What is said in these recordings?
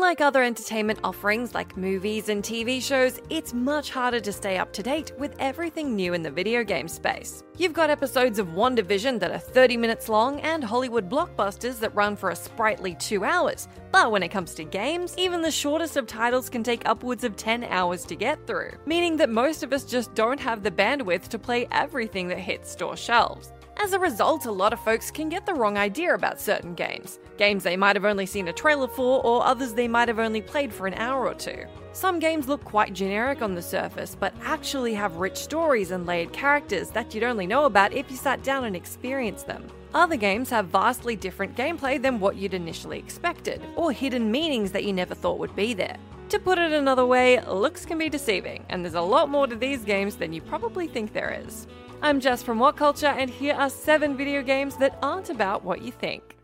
Unlike other entertainment offerings like movies and TV shows, it's much harder to stay up to date with everything new in the video game space. You've got episodes of WandaVision that are 30 minutes long and Hollywood blockbusters that run for a sprightly 2 hours. But when it comes to games, even the shortest of titles can take upwards of 10 hours to get through, meaning that most of us just don't have the bandwidth to play everything that hits store shelves. As a result, a lot of folks can get the wrong idea about certain games. Games they might have only seen a trailer for, or others they might have only played for an hour or two. Some games look quite generic on the surface, but actually have rich stories and layered characters that you'd only know about if you sat down and experienced them. Other games have vastly different gameplay than what you'd initially expected, or hidden meanings that you never thought would be there. To put it another way, looks can be deceiving, and there's a lot more to these games than you probably think there is. I'm Jess from What Culture, and here are seven video games that aren't about what you think.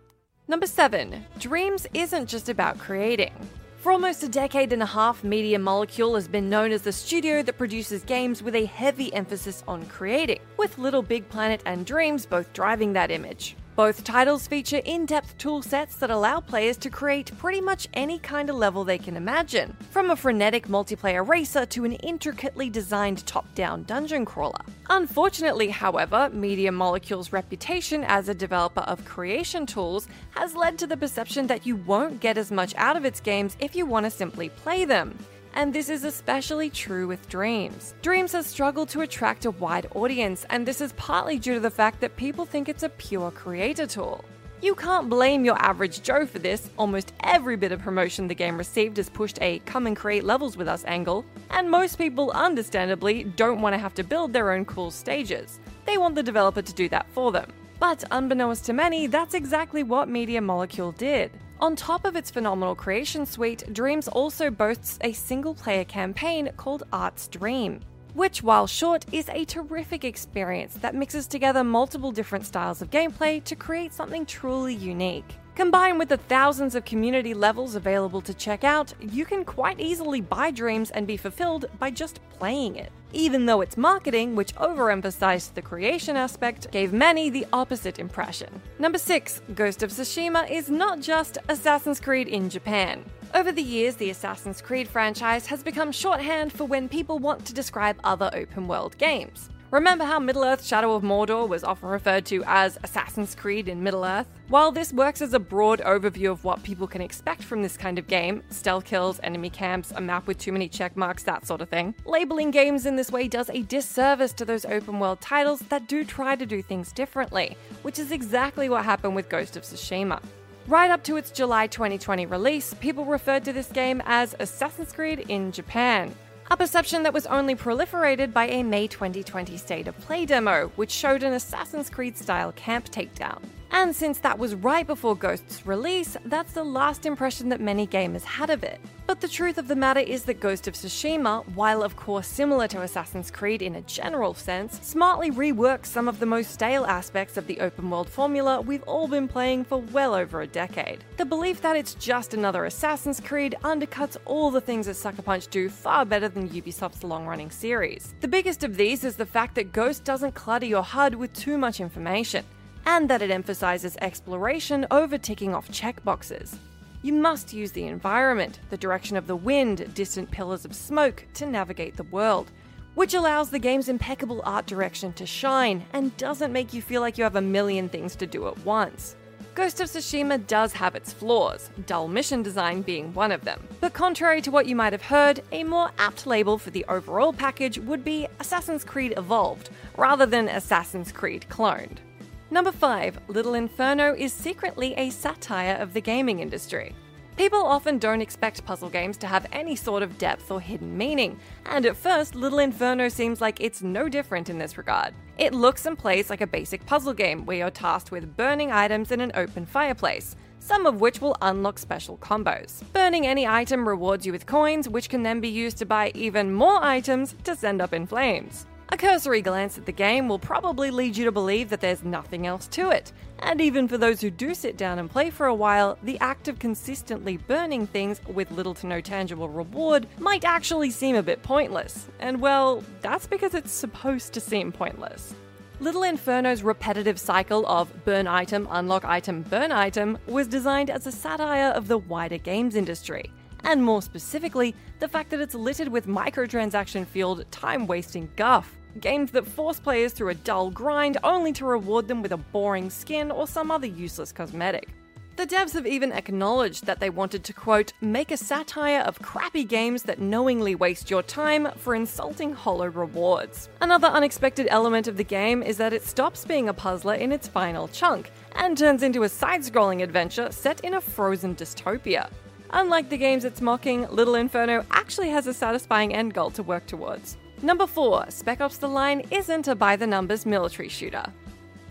Number seven, Dreams isn't just about creating. For almost a decade and a half, Media Molecule has been known as the studio that produces games with a heavy emphasis on creating, with Little Big Planet and Dreams both driving that image. Both titles feature in depth tool sets that allow players to create pretty much any kind of level they can imagine, from a frenetic multiplayer racer to an intricately designed top down dungeon crawler. Unfortunately, however, Media Molecule's reputation as a developer of creation tools has led to the perception that you won't get as much out of its games if you want to simply play them and this is especially true with Dreams. Dreams has struggled to attract a wide audience, and this is partly due to the fact that people think it's a pure creator tool. You can't blame your average Joe for this. Almost every bit of promotion the game received has pushed a come and create levels with us angle, and most people, understandably, don't want to have to build their own cool stages. They want the developer to do that for them. But unbeknownst to many, that's exactly what Media Molecule did. On top of its phenomenal creation suite, Dreams also boasts a single player campaign called Art's Dream, which, while short, is a terrific experience that mixes together multiple different styles of gameplay to create something truly unique. Combined with the thousands of community levels available to check out, you can quite easily buy Dreams and be fulfilled by just playing it. Even though its marketing, which overemphasized the creation aspect, gave many the opposite impression. Number 6, Ghost of Tsushima is not just Assassin's Creed in Japan. Over the years, the Assassin's Creed franchise has become shorthand for when people want to describe other open world games. Remember how Middle Earth Shadow of Mordor was often referred to as Assassin's Creed in Middle Earth? While this works as a broad overview of what people can expect from this kind of game stealth kills, enemy camps, a map with too many check marks, that sort of thing labeling games in this way does a disservice to those open world titles that do try to do things differently, which is exactly what happened with Ghost of Tsushima. Right up to its July 2020 release, people referred to this game as Assassin's Creed in Japan, a perception that was only proliferated by a May 2020 State of Play demo, which showed an Assassin's Creed style camp takedown. And since that was right before Ghost's release, that's the last impression that many gamers had of it. But the truth of the matter is that Ghost of Tsushima, while of course similar to Assassin's Creed in a general sense, smartly reworks some of the most stale aspects of the open world formula we've all been playing for well over a decade. The belief that it's just another Assassin's Creed undercuts all the things that Sucker Punch do far better than Ubisoft's long running series. The biggest of these is the fact that Ghost doesn't clutter your HUD with too much information and that it emphasizes exploration over ticking off checkboxes. You must use the environment, the direction of the wind, distant pillars of smoke to navigate the world, which allows the game's impeccable art direction to shine and doesn't make you feel like you have a million things to do at once. Ghost of Tsushima does have its flaws, dull mission design being one of them. But contrary to what you might have heard, a more apt label for the overall package would be Assassin's Creed Evolved, rather than Assassin's Creed Cloned. Number 5, Little Inferno is secretly a satire of the gaming industry. People often don't expect puzzle games to have any sort of depth or hidden meaning, and at first, Little Inferno seems like it's no different in this regard. It looks and plays like a basic puzzle game where you're tasked with burning items in an open fireplace, some of which will unlock special combos. Burning any item rewards you with coins, which can then be used to buy even more items to send up in flames. A cursory glance at the game will probably lead you to believe that there's nothing else to it. And even for those who do sit down and play for a while, the act of consistently burning things with little to no tangible reward might actually seem a bit pointless. And well, that's because it's supposed to seem pointless. Little Inferno's repetitive cycle of burn item, unlock item, burn item was designed as a satire of the wider games industry and more specifically, the fact that it's littered with microtransaction fueled, time wasting guff. Games that force players through a dull grind only to reward them with a boring skin or some other useless cosmetic. The devs have even acknowledged that they wanted to, quote, make a satire of crappy games that knowingly waste your time for insulting hollow rewards. Another unexpected element of the game is that it stops being a puzzler in its final chunk and turns into a side scrolling adventure set in a frozen dystopia. Unlike the games it's mocking, Little Inferno actually has a satisfying end goal to work towards. Number 4, Spec Ops The Line isn't a by the numbers military shooter.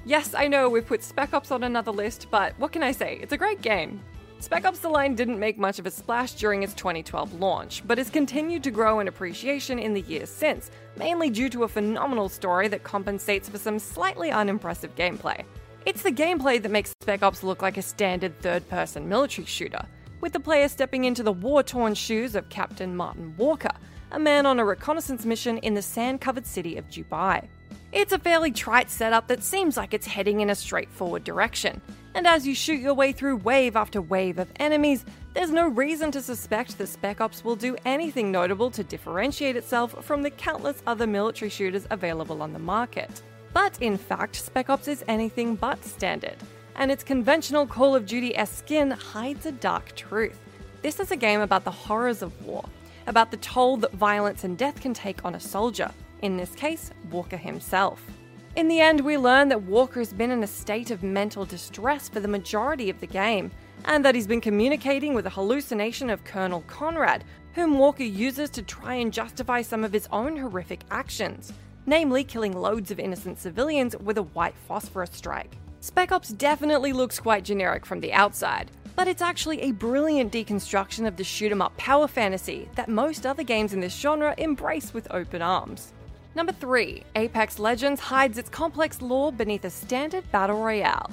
Yes, I know we've put Spec Ops on another list, but what can I say? It's a great game. Spec Ops The Line didn't make much of a splash during its 2012 launch, but has continued to grow in appreciation in the years since, mainly due to a phenomenal story that compensates for some slightly unimpressive gameplay. It's the gameplay that makes Spec Ops look like a standard third person military shooter with the player stepping into the war torn shoes of Captain Martin Walker, a man on a reconnaissance mission in the sand covered city of Dubai. It's a fairly trite setup that seems like it's heading in a straightforward direction, and as you shoot your way through wave after wave of enemies, there's no reason to suspect that Spec Ops will do anything notable to differentiate itself from the countless other military shooters available on the market. But in fact, Spec Ops is anything but standard and its conventional Call of Duty esque skin hides a dark truth. This is a game about the horrors of war, about the toll that violence and death can take on a soldier, in this case, Walker himself. In the end, we learn that Walker has been in a state of mental distress for the majority of the game, and that he's been communicating with a hallucination of Colonel Konrad, whom Walker uses to try and justify some of his own horrific actions, namely killing loads of innocent civilians with a white phosphorus strike. Spec Ops definitely looks quite generic from the outside, but it's actually a brilliant deconstruction of the shoot 'em up power fantasy that most other games in this genre embrace with open arms. Number 3, Apex Legends hides its complex lore beneath a standard battle royale.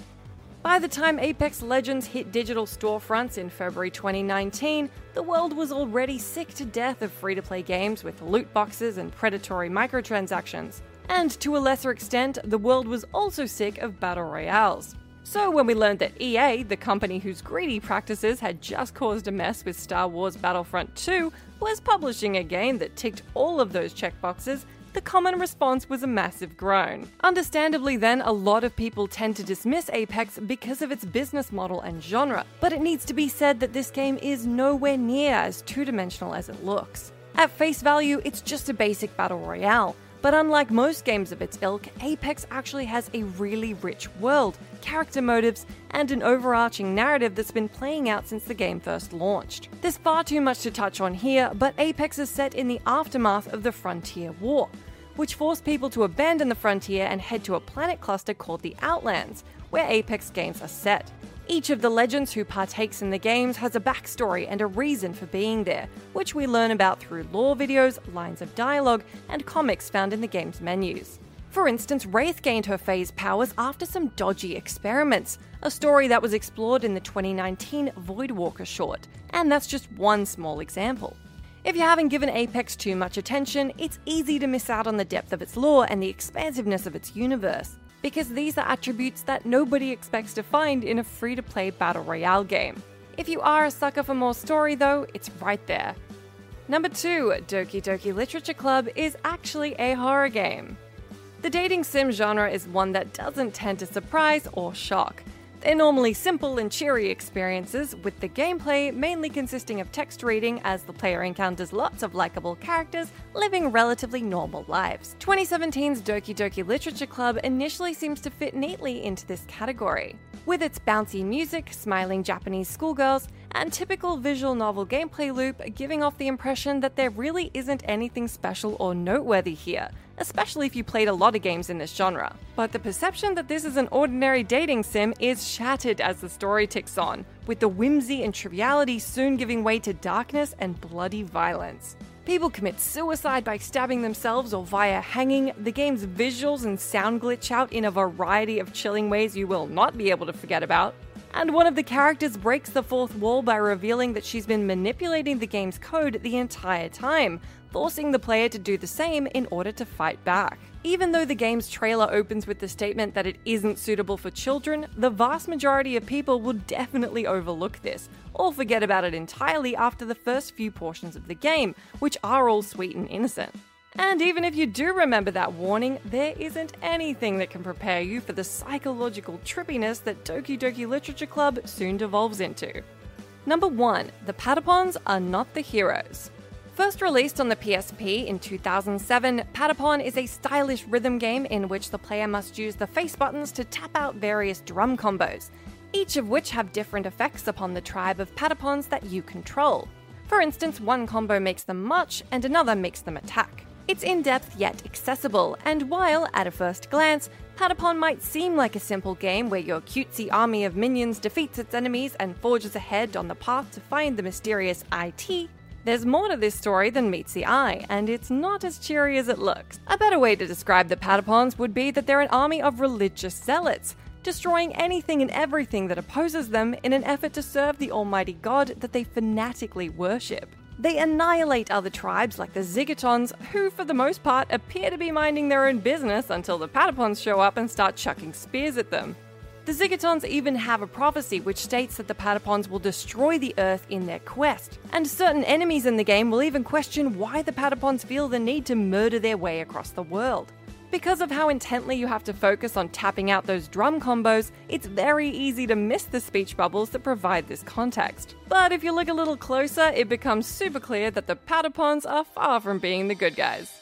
By the time Apex Legends hit digital storefronts in February 2019, the world was already sick to death of free to play games with loot boxes and predatory microtransactions. And to a lesser extent, the world was also sick of battle royales. So, when we learned that EA, the company whose greedy practices had just caused a mess with Star Wars Battlefront 2, was publishing a game that ticked all of those checkboxes, the common response was a massive groan. Understandably, then, a lot of people tend to dismiss Apex because of its business model and genre, but it needs to be said that this game is nowhere near as two dimensional as it looks. At face value, it's just a basic battle royale, but unlike most games of its ilk, Apex actually has a really rich world, character motives, and an overarching narrative that's been playing out since the game first launched. There's far too much to touch on here, but Apex is set in the aftermath of the Frontier War, which forced people to abandon the frontier and head to a planet cluster called the Outlands, where Apex games are set. Each of the legends who partakes in the games has a backstory and a reason for being there, which we learn about through lore videos, lines of dialogue, and comics found in the game's menus. For instance, Wraith gained her phase powers after some dodgy experiments, a story that was explored in the 2019 Voidwalker short, and that's just one small example. If you haven't given Apex too much attention, it's easy to miss out on the depth of its lore and the expansiveness of its universe because these are attributes that nobody expects to find in a free to play battle royale game. If you are a sucker for more story, though, it's right there. Number 2, Doki Doki Literature Club is actually a horror game. The dating sim genre is one that doesn't tend to surprise or shock. They're normally simple and cheery experiences, with the gameplay mainly consisting of text reading as the player encounters lots of likable characters living relatively normal lives. 2017's Doki Doki Literature Club initially seems to fit neatly into this category. With its bouncy music, smiling Japanese schoolgirls, and typical visual novel gameplay loop giving off the impression that there really isn't anything special or noteworthy here, especially if you played a lot of games in this genre. But the perception that this is an ordinary dating sim is shattered as the story ticks on, with the whimsy and triviality soon giving way to darkness and bloody violence. People commit suicide by stabbing themselves or via hanging. The game's visuals and sound glitch out in a variety of chilling ways you will not be able to forget about. And one of the characters breaks the fourth wall by revealing that she's been manipulating the game's code the entire time, forcing the player to do the same in order to fight back. Even though the game's trailer opens with the statement that it isn't suitable for children, the vast majority of people will definitely overlook this, or forget about it entirely after the first few portions of the game, which are all sweet and innocent. And even if you do remember that warning, there isn't anything that can prepare you for the psychological trippiness that Doki Doki Literature Club soon devolves into. Number 1. The Patapons are not the heroes. First released on the PSP in 2007, Patapon is a stylish rhythm game in which the player must use the face buttons to tap out various drum combos, each of which have different effects upon the tribe of Patapons that you control. For instance, one combo makes them march and another makes them attack. It's in depth yet accessible, and while, at a first glance, Patapon might seem like a simple game where your cutesy army of minions defeats its enemies and forges ahead on the path to find the mysterious IT, there's more to this story than meets the eye, and it's not as cheery as it looks. A better way to describe the Patapons would be that they're an army of religious zealots, destroying anything and everything that opposes them in an effort to serve the almighty god that they fanatically worship. They annihilate other tribes like the Zigotons, who for the most part appear to be minding their own business until the Patapons show up and start chucking spears at them. The Zigotons even have a prophecy which states that the Patapons will destroy the Earth in their quest, and certain enemies in the game will even question why the Patapons feel the need to murder their way across the world. Because of how intently you have to focus on tapping out those drum combos, it's very easy to miss the speech bubbles that provide this context. But if you look a little closer, it becomes super clear that the Patapons are far from being the good guys.